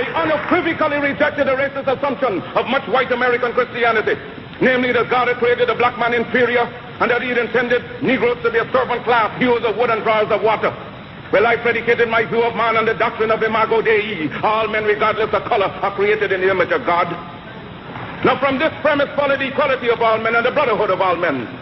I unequivocally rejected the racist assumption of much white American Christianity, namely that God had created the black man inferior and that he had intended Negroes to be a servant class, hewers of wood and drawers of water. Well, I predicated my view of man on the doctrine of Imago Dei. All men, regardless of color, are created in the image of God. Now, from this premise followed the equality of all men and the brotherhood of all men.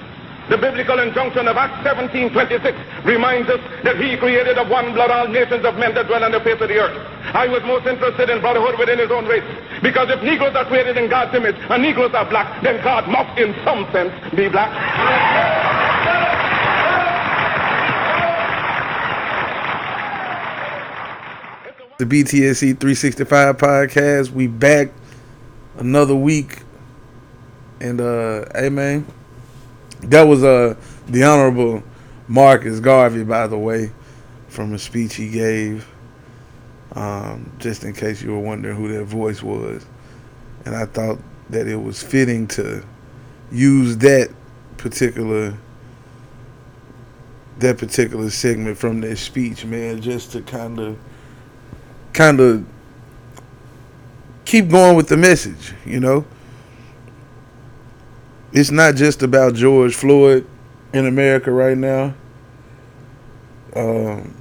The biblical injunction of Acts 17:26 reminds us that he created of one blood all nations of men that dwell on the face of the earth. I was most interested in brotherhood within his own race. Because if Negroes are created in God's image and Negroes are black, then God must in some sense be black. The BTSC 365 podcast. We back another week. And uh hey man, that was uh the honorable Marcus Garvey, by the way, from a speech he gave. Um, just in case you were wondering who that voice was. And I thought that it was fitting to use that particular that particular segment from that speech, man, just to kind of kind of keep going with the message, you know. It's not just about George Floyd in America right now. Um,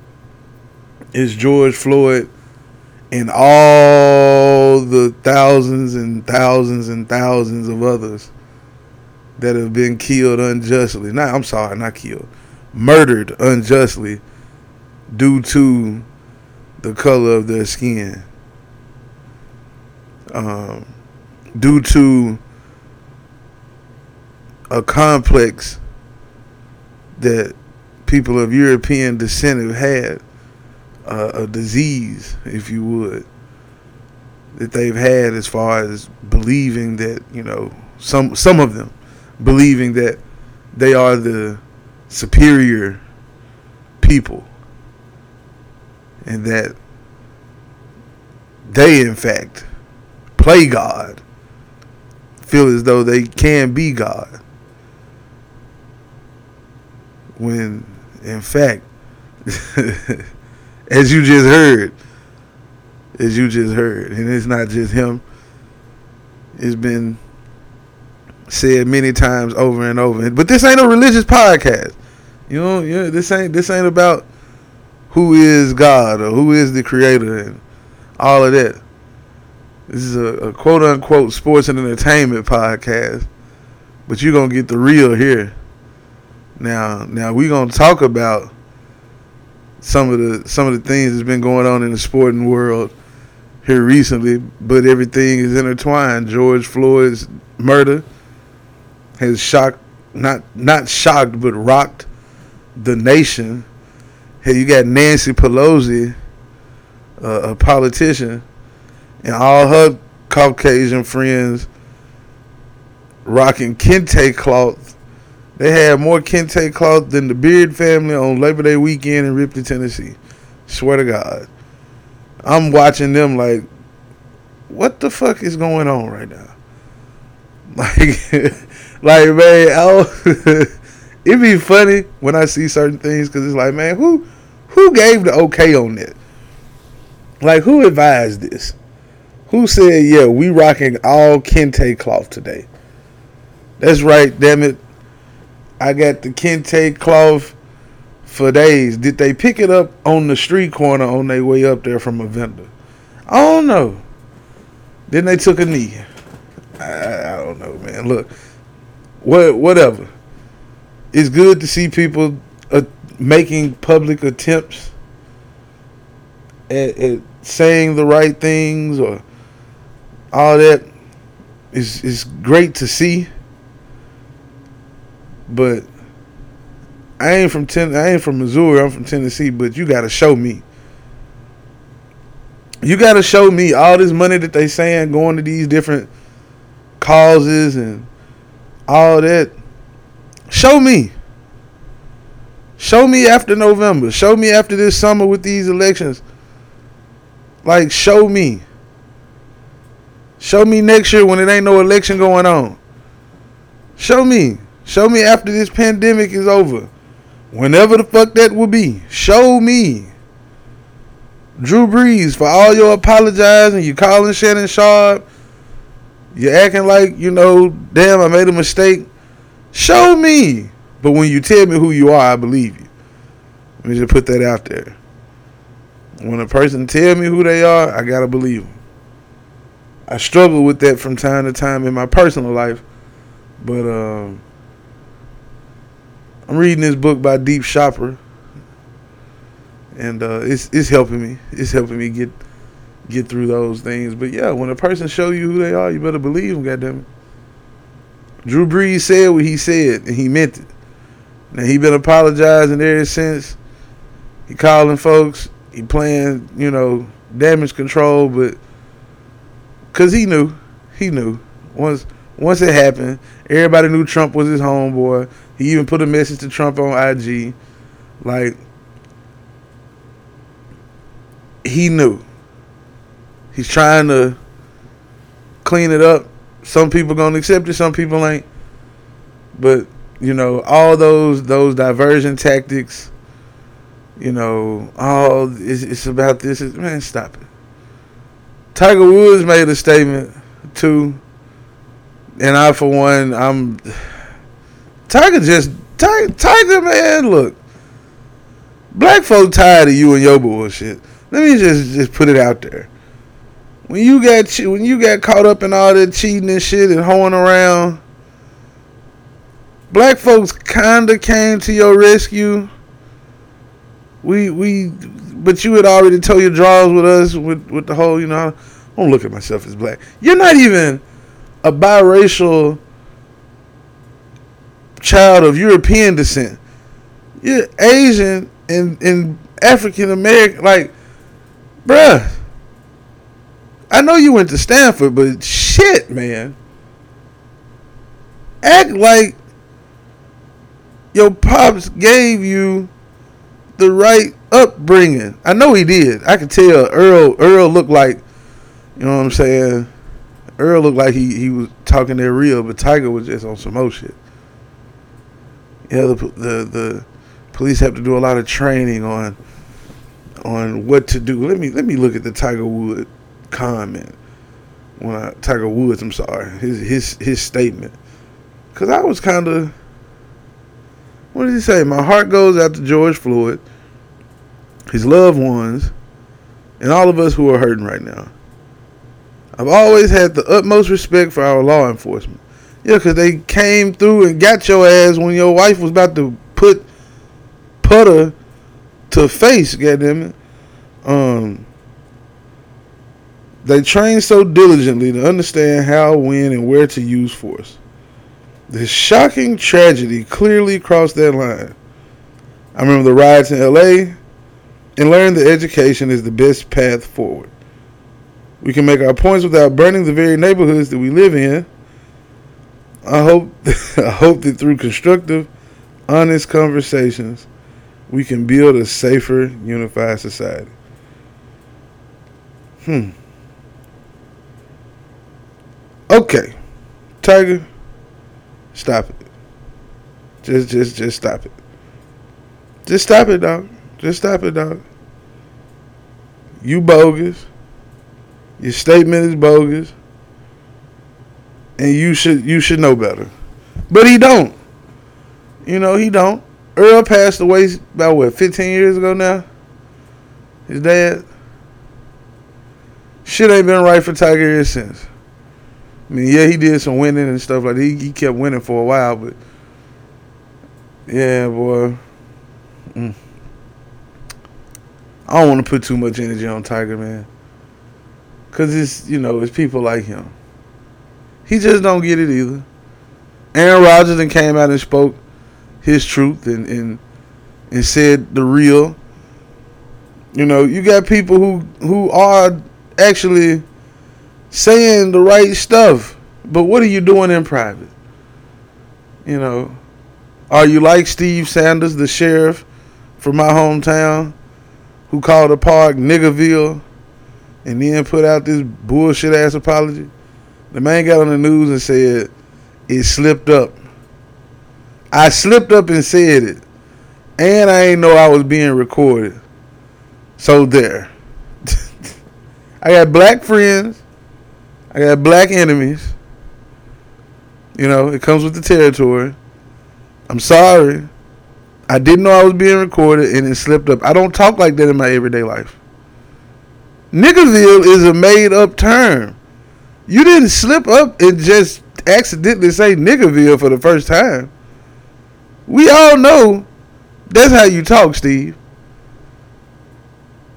it's George Floyd and all the thousands and thousands and thousands of others that have been killed unjustly. Not, I'm sorry, not killed, murdered unjustly due to the color of their skin. Um, due to a complex that people of European descent have had, uh, a disease, if you would, that they've had as far as believing that you know some some of them believing that they are the superior people and that they in fact play God feel as though they can be God when in fact as you just heard as you just heard and it's not just him it's been said many times over and over. But this ain't a religious podcast. You know yeah this ain't this ain't about who is God or who is the creator and all of that. This is a, a quote unquote sports and entertainment podcast but you're gonna get the real here now, now we're gonna talk about some of the some of the things that's been going on in the sporting world here recently, but everything is intertwined. George Floyd's murder has shocked not not shocked but rocked the nation. Hey, you got Nancy Pelosi, uh, a politician, and all her Caucasian friends rocking kente cloth they had more kente cloth than the Beard family on Labor Day weekend in Ripley, Tennessee. Swear to God. I'm watching them like, what the fuck is going on right now? Like, like man, it'd be funny when I see certain things because it's like, man, who, who gave the okay on that? Like, who advised this? Who said, yeah, we rocking all kente cloth today? That's right, damn it. I got the kente cloth for days. Did they pick it up on the street corner on their way up there from a vendor? I don't know. Then they took a knee. I, I don't know, man. Look, what whatever. It's good to see people uh, making public attempts at, at saying the right things or all that. Is is great to see but I ain't from ten. I ain't from Missouri. I'm from Tennessee. But you got to show me. You got to show me all this money that they saying going to these different causes and all that. Show me. Show me after November. Show me after this summer with these elections. Like, show me. Show me next year when it ain't no election going on. Show me. Show me after this pandemic is over. Whenever the fuck that will be. Show me. Drew Brees, for all your apologizing, you calling Shannon Sharpe, you acting like, you know, damn, I made a mistake. Show me. But when you tell me who you are, I believe you. Let me just put that out there. When a person tell me who they are, I gotta believe them. I struggle with that from time to time in my personal life, but um, I'm reading this book by Deepak Chopra, and uh, it's it's helping me. It's helping me get get through those things. But yeah, when a person show you who they are, you better believe them. Goddamn it. Drew Brees said what he said, and he meant it. Now he been apologizing ever since. He calling folks. He playing, you know, damage control, but cause he knew, he knew once once it happened, everybody knew Trump was his homeboy. He even put a message to Trump on IG, like he knew. He's trying to clean it up. Some people gonna accept it, some people ain't. But you know, all those those diversion tactics. You know, all it's, it's about this. Is, man, stop it. Tiger Woods made a statement too, and I, for one, I'm Tiger. Just Tiger, Tiger, man. Look, black folk tired of you and your bullshit. Let me just just put it out there. When you got when you got caught up in all that cheating and shit and hoeing around, black folks kinda came to your rescue. We we, but you had already told your draws with us with with the whole you know. I don't look at myself as black. You're not even a biracial child of European descent. You're Asian and and African American. Like, bruh. I know you went to Stanford, but shit, man. Act like your pops gave you the right upbringing. I know he did. I could tell Earl Earl looked like you know what I'm saying? Earl looked like he, he was talking there real, but Tiger was just on some more shit. Yeah, the, the the police have to do a lot of training on on what to do. Let me let me look at the Tiger Woods comment when I Tiger Woods. I'm sorry, his his his statement, because I was kind of. What did he say? My heart goes out to George Floyd, his loved ones, and all of us who are hurting right now. I've always had the utmost respect for our law enforcement. Yeah, because they came through and got your ass when your wife was about to put putter to face, goddamn it. Um, they train so diligently to understand how, when, and where to use force. This shocking tragedy clearly crossed that line. I remember the riots in LA and learned that education is the best path forward. We can make our points without burning the very neighborhoods that we live in. I hope I hope that through constructive, honest conversations, we can build a safer, unified society. Hmm. Okay. Tiger, stop it. Just just just stop it. Just stop it, dog. Just stop it, dog. You bogus. Your statement is bogus. And you should you should know better. But he don't. You know, he don't. Earl passed away about what, 15 years ago now? His dad. Shit ain't been right for Tiger ever since. I mean, yeah, he did some winning and stuff like that. He, he kept winning for a while, but yeah, boy. Mm. I don't want to put too much energy on Tiger, man. Cause it's you know it's people like him. He just don't get it either. Aaron Rodgers then came out and spoke his truth and and and said the real. You know, you got people who who are actually saying the right stuff, but what are you doing in private? You know, are you like Steve Sanders, the sheriff from my hometown, who called the park Niggerville? And then put out this bullshit ass apology. The man got on the news and said it slipped up. I slipped up and said it. And I ain't know I was being recorded. So there. I got black friends. I got black enemies. You know, it comes with the territory. I'm sorry. I didn't know I was being recorded and it slipped up. I don't talk like that in my everyday life. Niggerville is a made up term. You didn't slip up and just accidentally say Niggerville for the first time. We all know that's how you talk, Steve.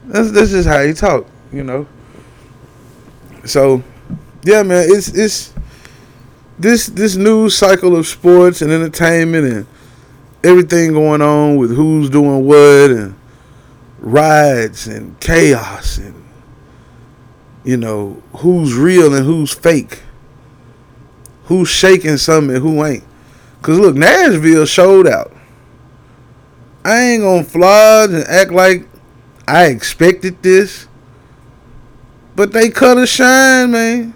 That's that's just how you talk, you know. So, yeah, man, it's it's this this new cycle of sports and entertainment and everything going on with who's doing what and rides and chaos and you know who's real and who's fake who's shaking something and who ain't because look nashville showed out i ain't gonna flood and act like i expected this but they cut a shine man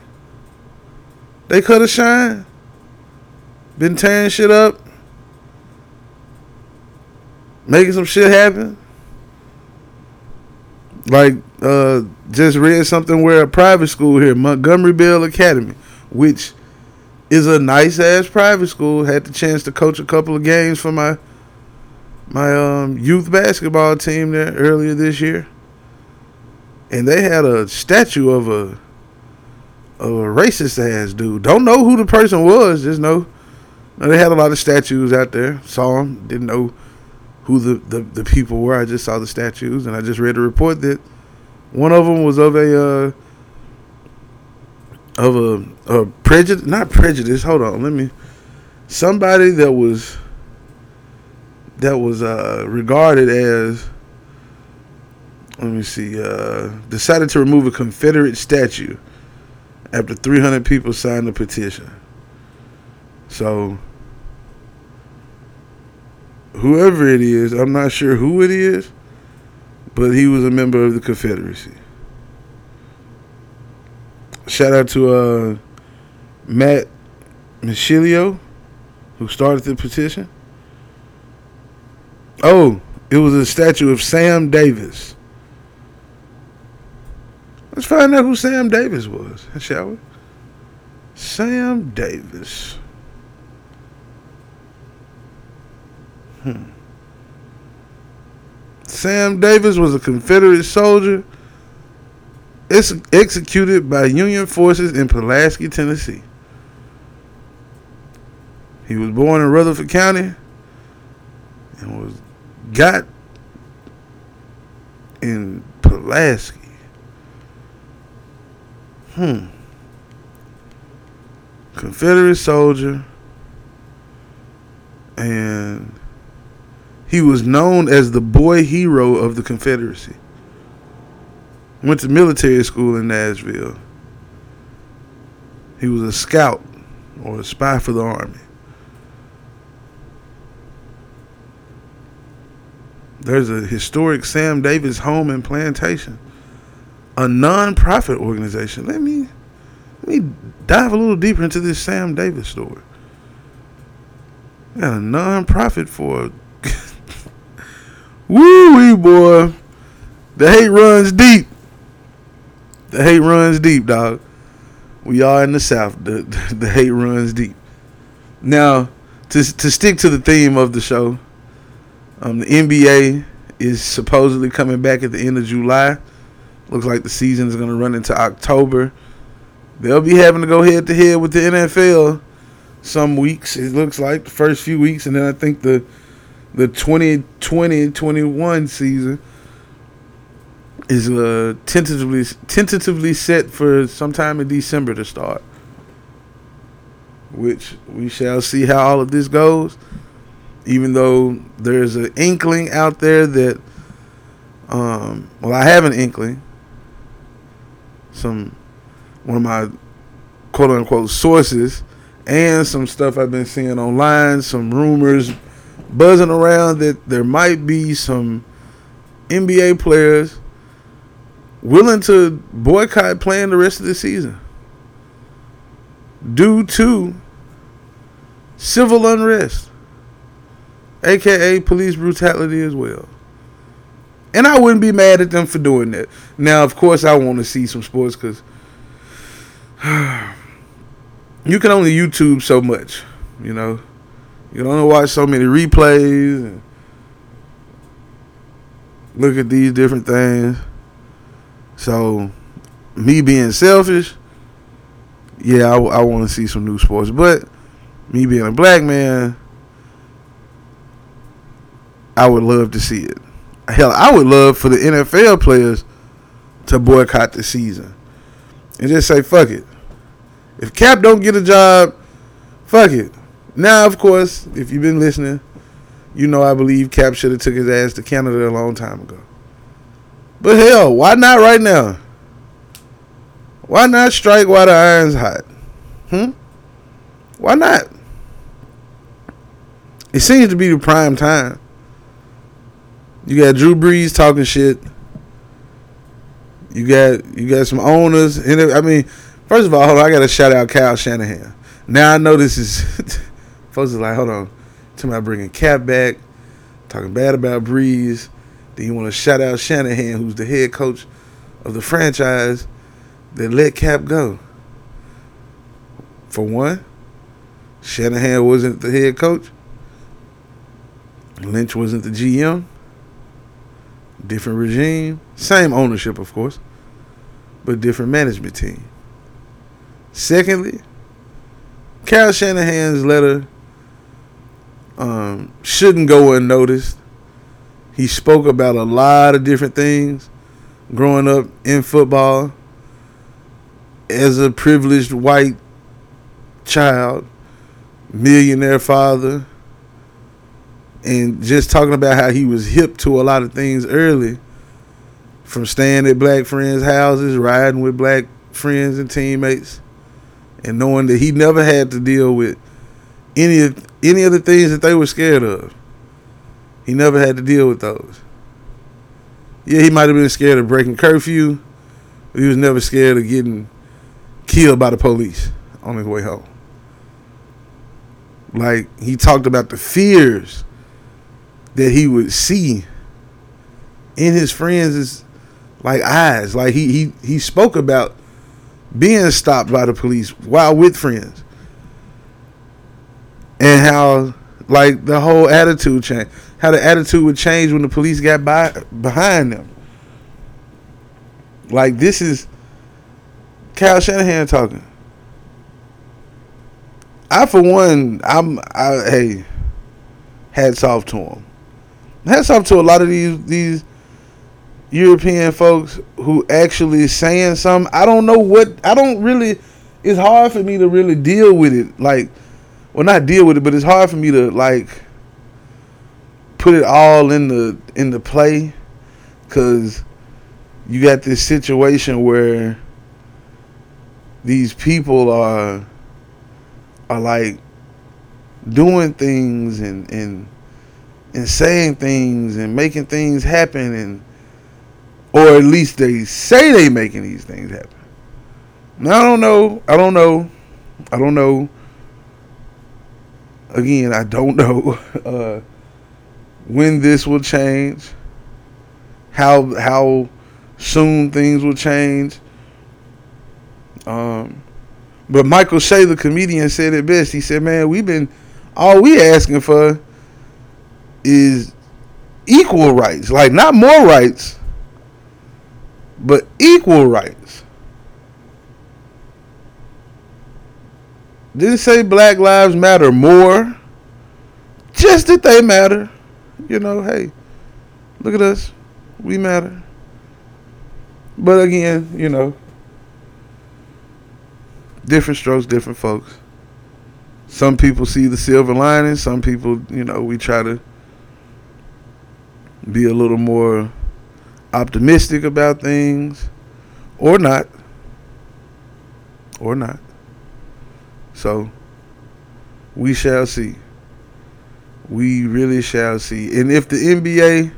they cut a shine. Been tearing shit up. Making some shit happen. Like, uh, just read something where a private school here, Montgomery Bell Academy, which is a nice ass private school, had the chance to coach a couple of games for my my um, youth basketball team there earlier this year. And they had a statue of a of a racist ass dude. Don't know who the person was. Just know they had a lot of statues out there. Saw them. Didn't know who the, the, the people were. I just saw the statues, and I just read a report that one of them was of a uh, of a, a prejudice, not prejudice. Hold on, let me. Somebody that was that was uh, regarded as let me see uh, decided to remove a Confederate statue after 300 people signed the petition. So, whoever it is, I'm not sure who it is, but he was a member of the Confederacy. Shout out to uh, Matt Michilio, who started the petition. Oh, it was a statue of Sam Davis. Let's find out who Sam Davis was, shall we? Sam Davis. Hmm. Sam Davis was a Confederate soldier ex- executed by Union forces in Pulaski, Tennessee. He was born in Rutherford County and was got in Pulaski. Hmm. Confederate soldier. And he was known as the boy hero of the Confederacy. Went to military school in Nashville. He was a scout or a spy for the army. There's a historic Sam Davis home and plantation a non-profit organization. Let me let me dive a little deeper into this Sam Davis story. Got a non-profit for woo wee boy. The hate runs deep. The hate runs deep, dog. We are in the South. The, the, the hate runs deep. Now, to to stick to the theme of the show, um, the NBA is supposedly coming back at the end of July. Looks like the season is going to run into October. They'll be having to go head to head with the NFL some weeks. It looks like the first few weeks, and then I think the the 2020-21 season is uh, tentatively tentatively set for sometime in December to start. Which we shall see how all of this goes. Even though there's an inkling out there that, um, well, I have an inkling some one of my quote unquote sources and some stuff I've been seeing online, some rumors buzzing around that there might be some NBA players willing to boycott playing the rest of the season due to civil unrest, aka police brutality as well. And I wouldn't be mad at them for doing that. Now, of course, I want to see some sports because you can only YouTube so much, you know. You only watch so many replays and look at these different things. So, me being selfish, yeah, I, I want to see some new sports. But me being a black man, I would love to see it. Hell, I would love for the NFL players to boycott the season and just say fuck it. If Cap don't get a job, fuck it. Now, of course, if you've been listening, you know I believe Cap should have took his ass to Canada a long time ago. But hell, why not right now? Why not strike while the iron's hot? Hmm? Why not? It seems to be the prime time. You got Drew Brees talking shit. You got you got some owners, I mean, first of all, I got to shout out Kyle Shanahan. Now I know this is folks is like, hold on, to my bringing Cap back, talking bad about Brees. Then you want to shout out Shanahan, who's the head coach of the franchise that let Cap go. For one, Shanahan wasn't the head coach. Lynch wasn't the GM. Different regime, same ownership, of course, but different management team. Secondly, Kyle Shanahan's letter um, shouldn't go unnoticed. He spoke about a lot of different things growing up in football as a privileged white child, millionaire father, and just talking about how he was hip to a lot of things early from staying at black friends' houses, riding with black friends and teammates, and knowing that he never had to deal with any of any of the things that they were scared of. He never had to deal with those. Yeah, he might have been scared of breaking curfew, but he was never scared of getting killed by the police on his way home. Like he talked about the fears that he would see in his friends' like eyes. Like he he he spoke about being stopped by the police while with friends. And how like the whole attitude change. How the attitude would change when the police got by behind them. Like this is Kyle Shanahan talking. I for one, I'm I hey, hats off to him hats off to a lot of these these European folks who actually saying something. I don't know what I don't really. It's hard for me to really deal with it. Like, well, not deal with it, but it's hard for me to like put it all in the in the play because you got this situation where these people are are like doing things and and and saying things and making things happen and or at least they say they making these things happen. Now I don't know. I don't know. I don't know. Again, I don't know uh, when this will change. How how soon things will change. Um, but Michael Che, the comedian, said it best. He said, "Man, we've been all we asking for is equal rights, like not more rights, but equal rights. Didn't say Black Lives Matter more, just that they matter. You know, hey, look at us, we matter. But again, you know, different strokes, different folks. Some people see the silver lining. Some people, you know, we try to be a little more optimistic about things or not or not so we shall see we really shall see and if the NBA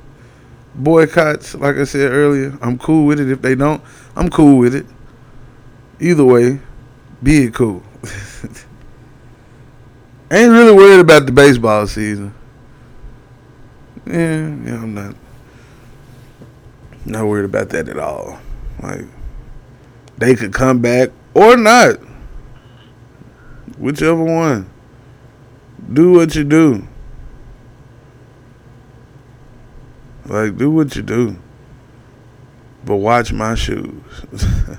boycotts like I said earlier I'm cool with it if they don't I'm cool with it either way be it cool ain't really worried about the baseball season yeah, yeah, I'm not. Not worried about that at all. Like they could come back or not. Whichever one. Do what you do. Like do what you do. But watch my shoes.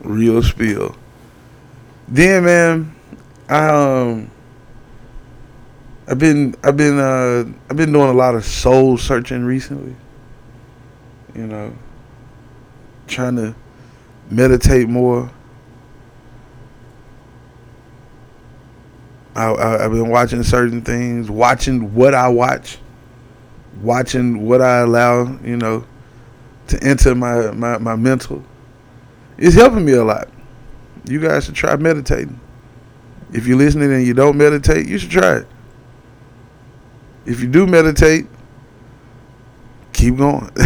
Real spill. Then man, I um I've been I've been uh I've been doing a lot of soul searching recently. You know, trying to meditate more. I, I've been watching certain things, watching what I watch, watching what I allow, you know, to enter my my my mental. It's helping me a lot. You guys should try meditating. If you're listening and you don't meditate, you should try it if you do meditate, keep going.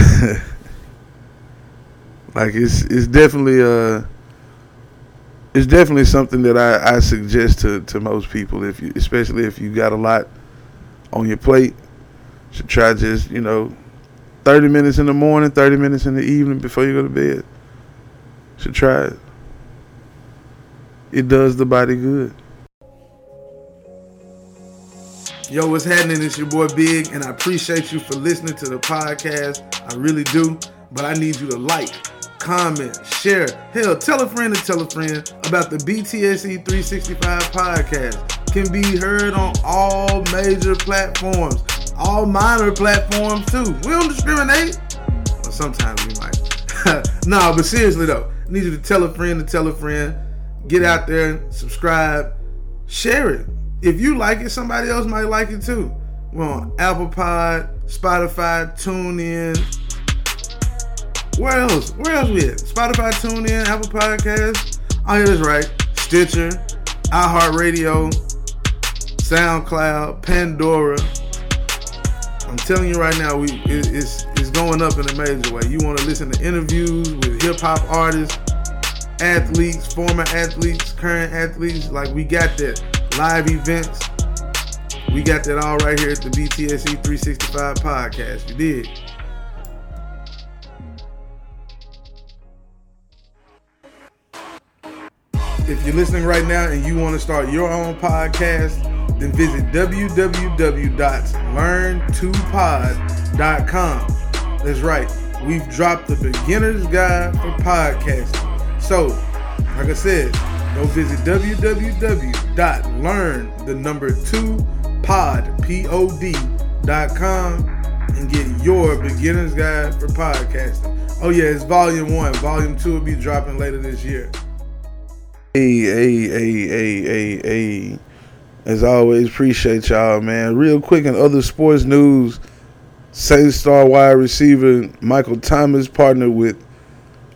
like it's it's definitely uh it's definitely something that I, I suggest to, to most people if you especially if you got a lot on your plate should try just you know 30 minutes in the morning 30 minutes in the evening before you go to bed should try it it does the body good Yo, what's happening? It's your boy Big, and I appreciate you for listening to the podcast. I really do. But I need you to like, comment, share. Hell, tell a friend to tell a friend about the BTSE 365 podcast. Can be heard on all major platforms, all minor platforms too. We don't discriminate. Well, sometimes we might. no, but seriously though, I need you to tell a friend to tell a friend. Get out there, subscribe, share it if you like it, somebody else might like it too. We're on Apple Pod, Spotify, TuneIn. Where else? Where else we at? Spotify, TuneIn, Apple Podcasts. Oh yeah, that's right. Stitcher, iHeartRadio, SoundCloud, Pandora. I'm telling you right now, we it, it's it's going up in a major way. You want to listen to interviews with hip hop artists, athletes, former athletes, current athletes. Like we got that live events. We got that all right here at the BTSE 365 podcast. You did. If you're listening right now and you want to start your own podcast, then visit www.learn2pod.com. That's right. We've dropped the beginner's guide for podcasting. So, like I said, Go visit www.learn the number two pod pod.com and get your beginner's guide for podcasting. Oh yeah, it's volume one. Volume two will be dropping later this year. Hey, hey, hey, hey, hey, hey. As always, appreciate y'all, man. Real quick in other sports news, Saint Star wide receiver Michael Thomas partnered with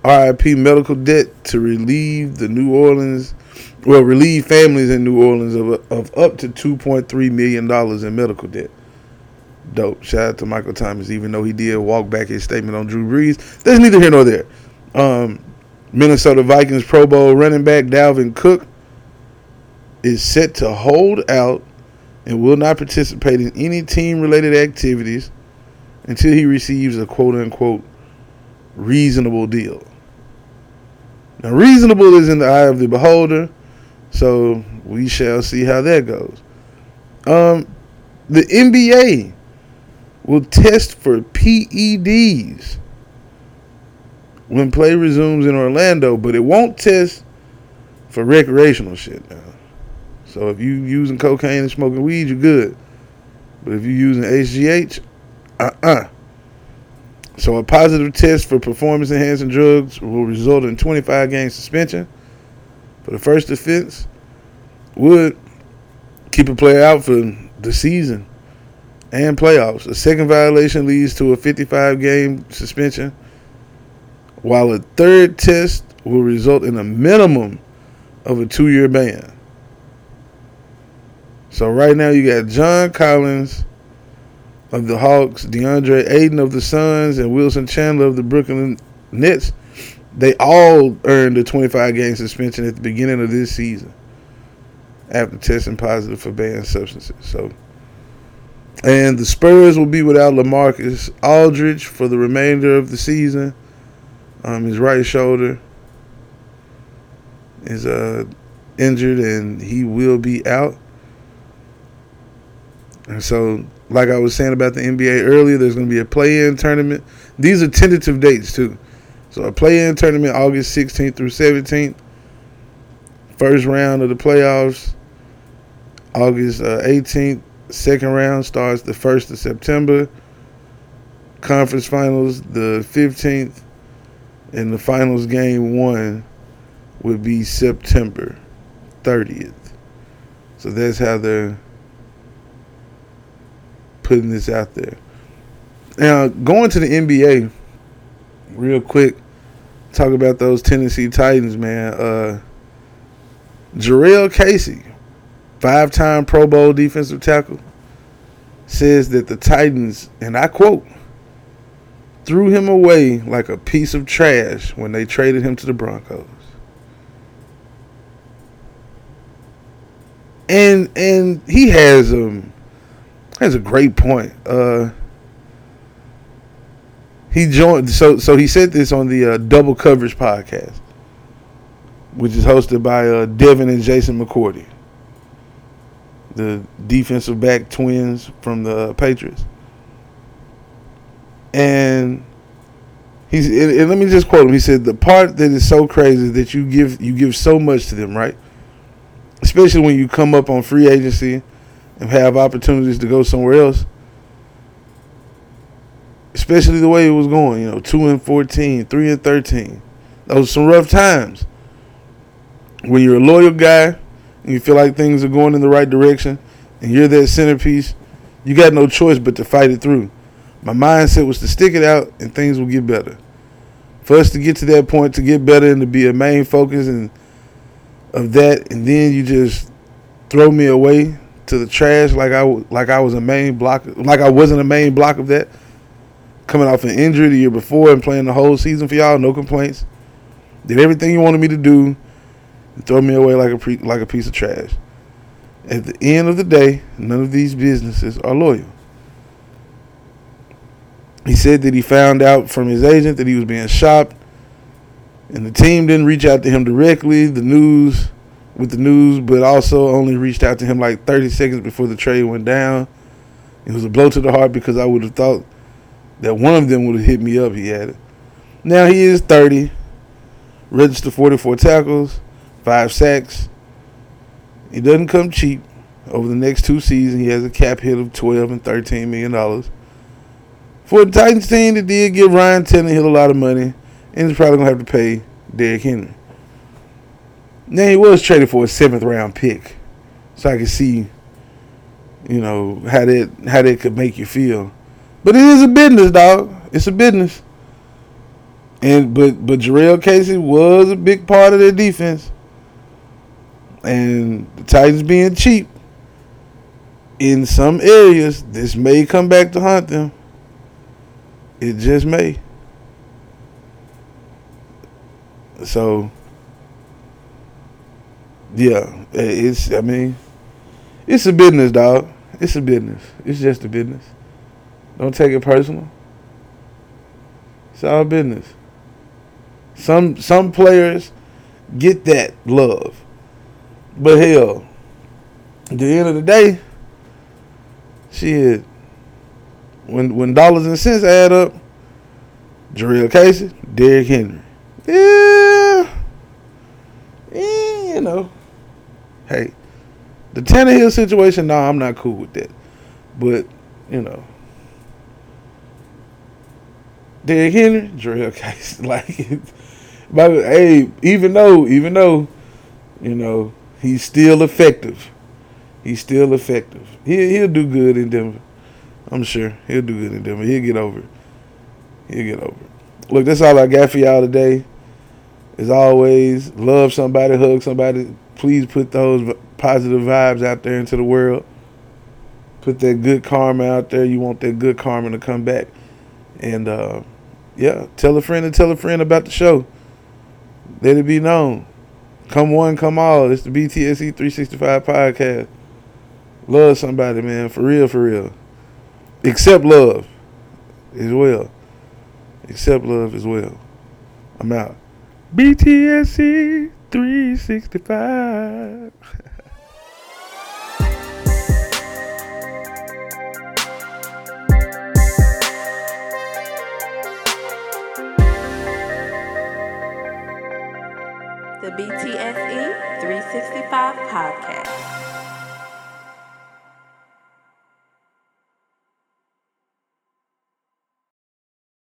RIP medical debt to relieve the New Orleans, well, relieve families in New Orleans of, of up to $2.3 million in medical debt. Dope. Shout out to Michael Thomas, even though he did walk back his statement on Drew Brees. That's neither here nor there. Um, Minnesota Vikings Pro Bowl running back Dalvin Cook is set to hold out and will not participate in any team related activities until he receives a quote unquote reasonable deal. Now, reasonable is in the eye of the beholder, so we shall see how that goes. Um, the NBA will test for PEDs when play resumes in Orlando, but it won't test for recreational shit now. So if you using cocaine and smoking weed, you're good. But if you're using HGH, uh-uh. So a positive test for performance enhancing drugs will result in 25 game suspension for the first offense. Would keep a player out for the season and playoffs. A second violation leads to a 55 game suspension, while a third test will result in a minimum of a two year ban. So right now you got John Collins of the Hawks, DeAndre Ayton of the Suns, and Wilson Chandler of the Brooklyn Nets, they all earned a 25 game suspension at the beginning of this season after testing positive for banned substances. So And the Spurs will be without Lamarcus Aldridge for the remainder of the season. Um, his right shoulder is uh, injured and he will be out. And so, like I was saying about the NBA earlier, there's going to be a play-in tournament. These are tentative dates too. So a play-in tournament August 16th through 17th. First round of the playoffs August uh, 18th. Second round starts the 1st of September. Conference finals the 15th. And the finals game one would be September 30th. So that's how they're putting this out there. Now, going to the NBA, real quick, talk about those Tennessee Titans, man. Uh, Jurrell Casey, five time Pro Bowl defensive tackle, says that the Titans, and I quote, threw him away like a piece of trash when they traded him to the Broncos. And and he has um has a great point. Uh he joined so so he said this on the uh, double coverage podcast which is hosted by uh, devin and jason mccourty the defensive back twins from the patriots and he's and, and let me just quote him he said the part that is so crazy is that you give you give so much to them right especially when you come up on free agency and have opportunities to go somewhere else especially the way it was going. You know, two and 14, three and thirteen. Those some rough times. When you're a loyal guy and you feel like things are going in the right direction, and you're that centerpiece, you got no choice but to fight it through. My mindset was to stick it out, and things will get better. For us to get to that point, to get better, and to be a main focus and of that, and then you just throw me away to the trash like I like I was a main block, like I wasn't a main block of that coming off an injury the year before and playing the whole season for y'all, no complaints. Did everything you wanted me to do, and throw me away like a pre- like a piece of trash. At the end of the day, none of these businesses are loyal. He said that he found out from his agent that he was being shopped, and the team didn't reach out to him directly. The news, with the news, but also only reached out to him like 30 seconds before the trade went down. It was a blow to the heart because I would have thought that one of them would have hit me up. He added. Now he is 30, registered 44 tackles, five sacks. He doesn't come cheap. Over the next two seasons, he has a cap hit of 12 and 13 million dollars. For the Titans team, that did give Ryan Tannehill a lot of money, and he's probably gonna have to pay Derrick Henry. Now he was traded for a seventh round pick, so I can see, you know, how that how that could make you feel. But it is a business, dog. It's a business. And but but Jurrell Casey was a big part of their defense. And the Titans being cheap in some areas, this may come back to haunt them. It just may. So yeah, it's I mean, it's a business, dog. It's a business. It's just a business. Don't take it personal. It's all business. Some some players get that love. But hell, at the end of the day, shit, when when dollars and cents add up, Jurrell Casey, Derrick Henry. Yeah. yeah. You know. Hey. The Tannehill situation, no, I'm not cool with that. But, you know. Derrick Henry, Jurrell Casey. Like, but hey, even though, even though, you know, he's still effective. He's still effective. He he'll do good in Denver. I'm sure he'll do good in Denver. He'll get over it. He'll get over it. Look, that's all I got for y'all today. As always, love somebody, hug somebody. Please put those positive vibes out there into the world. Put that good karma out there. You want that good karma to come back. And uh, yeah, tell a friend and tell a friend about the show. Let it be known. Come one, come all. It's the BTSE 365 podcast. Love somebody, man. For real, for real. Accept love as well. Accept love as well. I'm out. BTSC 365. the BTSE 365 podcast.